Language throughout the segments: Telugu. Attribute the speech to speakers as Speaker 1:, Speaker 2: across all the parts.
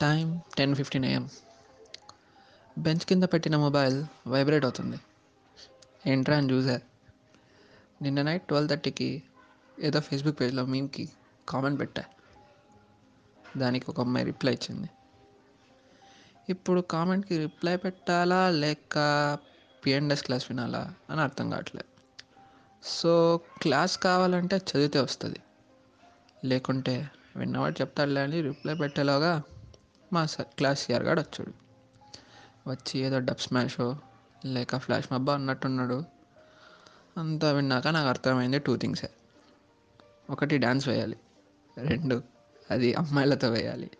Speaker 1: Time ten fifteen AM. Bench కింద పెట్టిన మొబైల్ వైబ్రేట్ అవుతుంది. ఏంట్రా అని చూసా. నిన్న నైట్ ట్వెల్వ్ థర్టీకి ఏదో ఫేస్బుక్ పేజ్లో మీమ్కి కామెంట్ పెట్టా. దానికి ఒక అమ్మాయి రిప్లై ఇచ్చింది. ఇప్పుడు కామెంట్కి రిప్లై పెట్టాలా లేక పిఎన్ఎస్ క్లాస్ వినాలా అని అర్థం కావట్లేదు సో క్లాస్ కావాలంటే చదివితే వస్తుంది. లేకుంటే విన్నవాడు చెప్తాడులే అని రిప్లై పెట్టేలోగా మా సార్ క్లాస్ సిఆర్ గాడు వచ్చాడు. వచ్చి ఏదో డబ్ స్మాషో లేక ఫ్లాష్ మబ్బా అన్నట్టున్నాడు. అంతా విన్నాక నాకు అర్థమైంది టూ థింగ్సే. ఒకటి డ్యాన్స్ వేయాలి. రెండు అది అమ్మాయిలతో వేయాలి.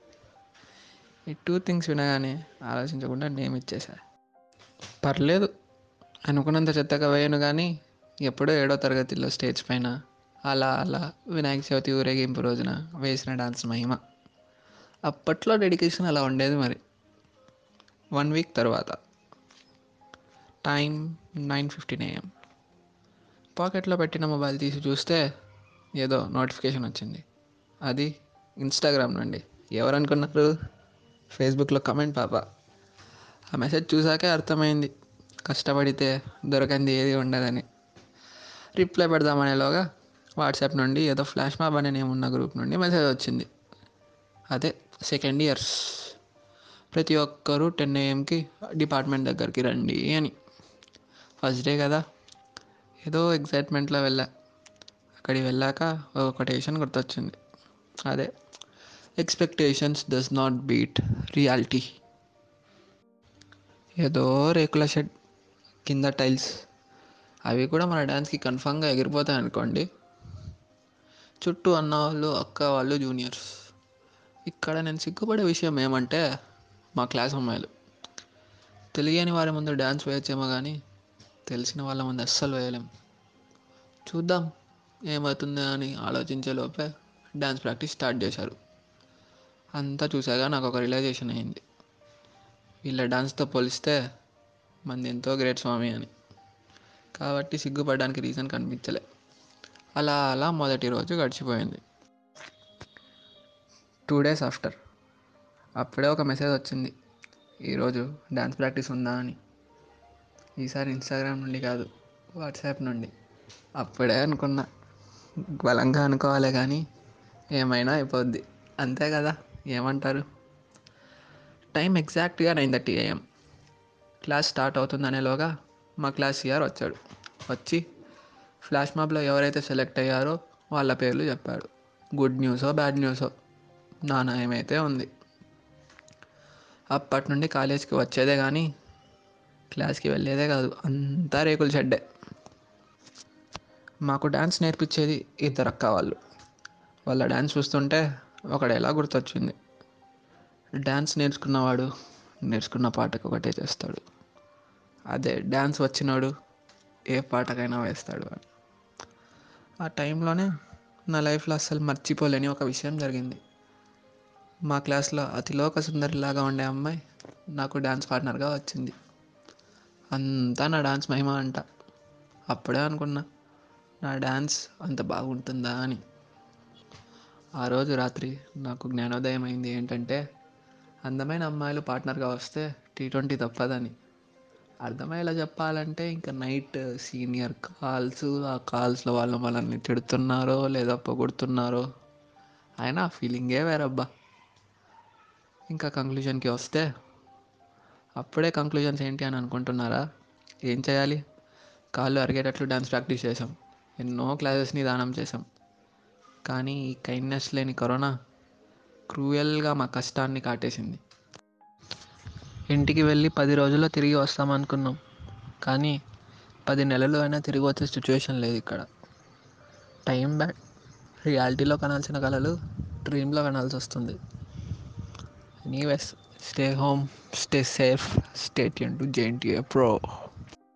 Speaker 1: ఈ టూ థింగ్స్ వినగానే ఆలోచించకుండా నేమ్ ఇచ్చేసా పర్లేదు అనుకున్నంత చెత్తగా వేయను కానీ ఎప్పుడో ఏడో తరగతిలో స్టేజ్ పైన అలా అలా వినాయక చవితి ఊరేగింపు రోజున వేసిన డాన్స్ మహిమ. అప్పట్లో డెడికేషన్ అలా ఉండేది మరి. వన్ వీక్ తర్వాత. Time nine fifteen AM. పాకెట్లో పెట్టిన మొబైల్ తీసి చూస్తే ఏదో నోటిఫికేషన్ వచ్చింది. అది ఇన్స్టాగ్రామ్ నుండి. ఎవరనుకున్నారు? ఫేస్బుక్లో కమెంట్ పాప. ఆ మెసేజ్ చూసాకే అర్థమైంది. కష్టపడితే దొరకంది ఏది ఉండదని. రిప్లై పెడదామనేలోగా వాట్సాప్ నుండి ఏదో ఫ్లాష్ మాబ్ అనే నేమ్ ఉన్న గ్రూప్ నుండి మెసేజ్ వచ్చింది. అదే సెకండ్ ఇయర్స్ ప్రతి ఒక్కరూ టెన్ ఏఎంకి డిపార్ట్మెంట్ దగ్గరికి రండి అని. ఫస్ట్ డే కదా. ఏదో ఎగ్జైట్మెంట్లో వెళ్ళా. అక్కడికి వెళ్ళాక ఒక కొటేషన్ గుర్తొచ్చింది. అదే expectations does not beat reality ఏదో రేకుల షెడ్ కింద టైల్స్. అవి కూడా మన డ్యాన్స్కి కన్ఫామ్గా ఎగిరిపోతాయి అనుకోండి చుట్టూ అన్న వాళ్ళు అక్క వాళ్ళు జూనియర్స్ ఇక్కడ నేను సిగ్గుపడే విషయం ఏమంటే మా క్లాస్ అమ్మాయిలు. తెలియని వారి ముందు డ్యాన్స్ వేయచ్చేమో కానీ తెలిసిన వాళ్ళ ముందు అస్సలు వేయలేం. చూద్దాం ఏమవుతుందో అని ఆలోచించే లోపే డ్యాన్స్ ప్రాక్టీస్ స్టార్ట్ చేశారు. అంతా చూసాక నాకు ఒక రియలైజేషన్ అయింది. వీళ్ళ డాన్స్తో పోలిస్తే మంది ఎంతో గ్రేట్ స్వామి అని. కాబట్టి సిగ్గుపడడానికి రీజన్ కనిపించలే. అలా అలా మొదటి రోజు గడిచిపోయింది. టూ డేస్ ఆఫ్టర్ అప్పుడే ఒక మెసేజ్ వచ్చింది. ఈరోజు డ్యాన్స్ ప్రాక్టీస్ ఉందా అని. ఈసారి ఇన్స్టాగ్రామ్ నుండి కాదు వాట్సాప్ నుండి. అప్పుడే అనుకున్నా బలంగా అనుకోవాలి కానీ ఏమైనా అయిపోద్ది. అంతే కదా ఏమంటారు? టైం ఎగ్జాక్ట్గా nine thirty AM class start అవుతుందనేలోగా మా క్లాస్ సిఆర్ వచ్చాడు. వచ్చి ఫ్లాష్ మాబ్లో ఎవరైతే సెలెక్ట్ అయ్యారో వాళ్ళ పేర్లు చెప్పాడు. గుడ్ న్యూసో బ్యాడ్ న్యూసో నా నయమైతే ఉంది. అప్పటి నుండి కాలేజ్కి వచ్చేదే కానీ క్లాస్కి వెళ్ళేదే కాదు. అంతా రేకుల షెడ్డే. మాకు డ్యాన్స్ నేర్పించేది ఇద్దరు అక్క వాళ్ళు. వాళ్ళ డ్యాన్స్ చూస్తుంటే ఒకడు ఎలా గుర్తొచ్చింది. డ్యాన్స్ నేర్చుకున్నవాడు నేర్చుకున్న పాటకు ఒకటే చేస్తాడు. అదే డ్యాన్స్ వచ్చినాడు ఏ పాటకైనా వేస్తాడు అని. ఆ టైంలోనే నా లైఫ్లో అస్సలు మర్చిపోలేని ఒక విషయం జరిగింది. మా క్లాస్లో అతిలోక సుందరిలాగా ఉండే అమ్మాయి నాకు డ్యాన్స్ పార్ట్నర్గా వచ్చింది. అంతా నా డ్యాన్స్ మహిమ అంట. అప్పుడే అనుకున్నా నా డ్యాన్స్ అంత బాగుంటుందా అని. ఆ రోజు రాత్రి నాకు జ్ఞానోదయం అయింది ఏంటంటే అందమైన అమ్మాయిలు పార్ట్నర్గా వస్తే టీ ట్వంటీ తప్పదని. అర్థమయ్యేలా చెప్పాలంటే ఇంకా నైట్ సీనియర్ కాల్స్ ఆ కాల్స్లో వాళ్ళు మనల్ని తిడుతున్నారో లేదా పొగుడుతున్నారో అయినా ఆ ఫీలింగే వేరబ్బా. ఇంకా కంక్లూజన్కి వస్తే అప్పుడే కంక్లూజన్స్ ఏంటి అని అనుకుంటున్నారా? ఏం చేయాలి? కాళ్ళు అరిగేటట్లు డ్యాన్స్ ప్రాక్టీస్ చేసాం ఎన్నో క్లాసెస్ని దానం చేసాం కానీ ఈ కైండ్నెస్ లేని కరోనా క్రూయల్గా మా కష్టాన్ని కాటేసింది. ఇంటికి వెళ్ళి పది రోజుల్లో తిరిగి వస్తామనుకున్నాం కానీ పది నెలలు అయినా తిరిగి వచ్చే సిచ్యువేషన్ లేదు ఇక్కడ. టైం బ్యాడ్ రియాలిటీలో కనాల్సిన కళలు డ్రీమ్లో కనాల్సి వస్తుంది. Anyways, stay home, stay safe, stay tuned to JNTA Pro.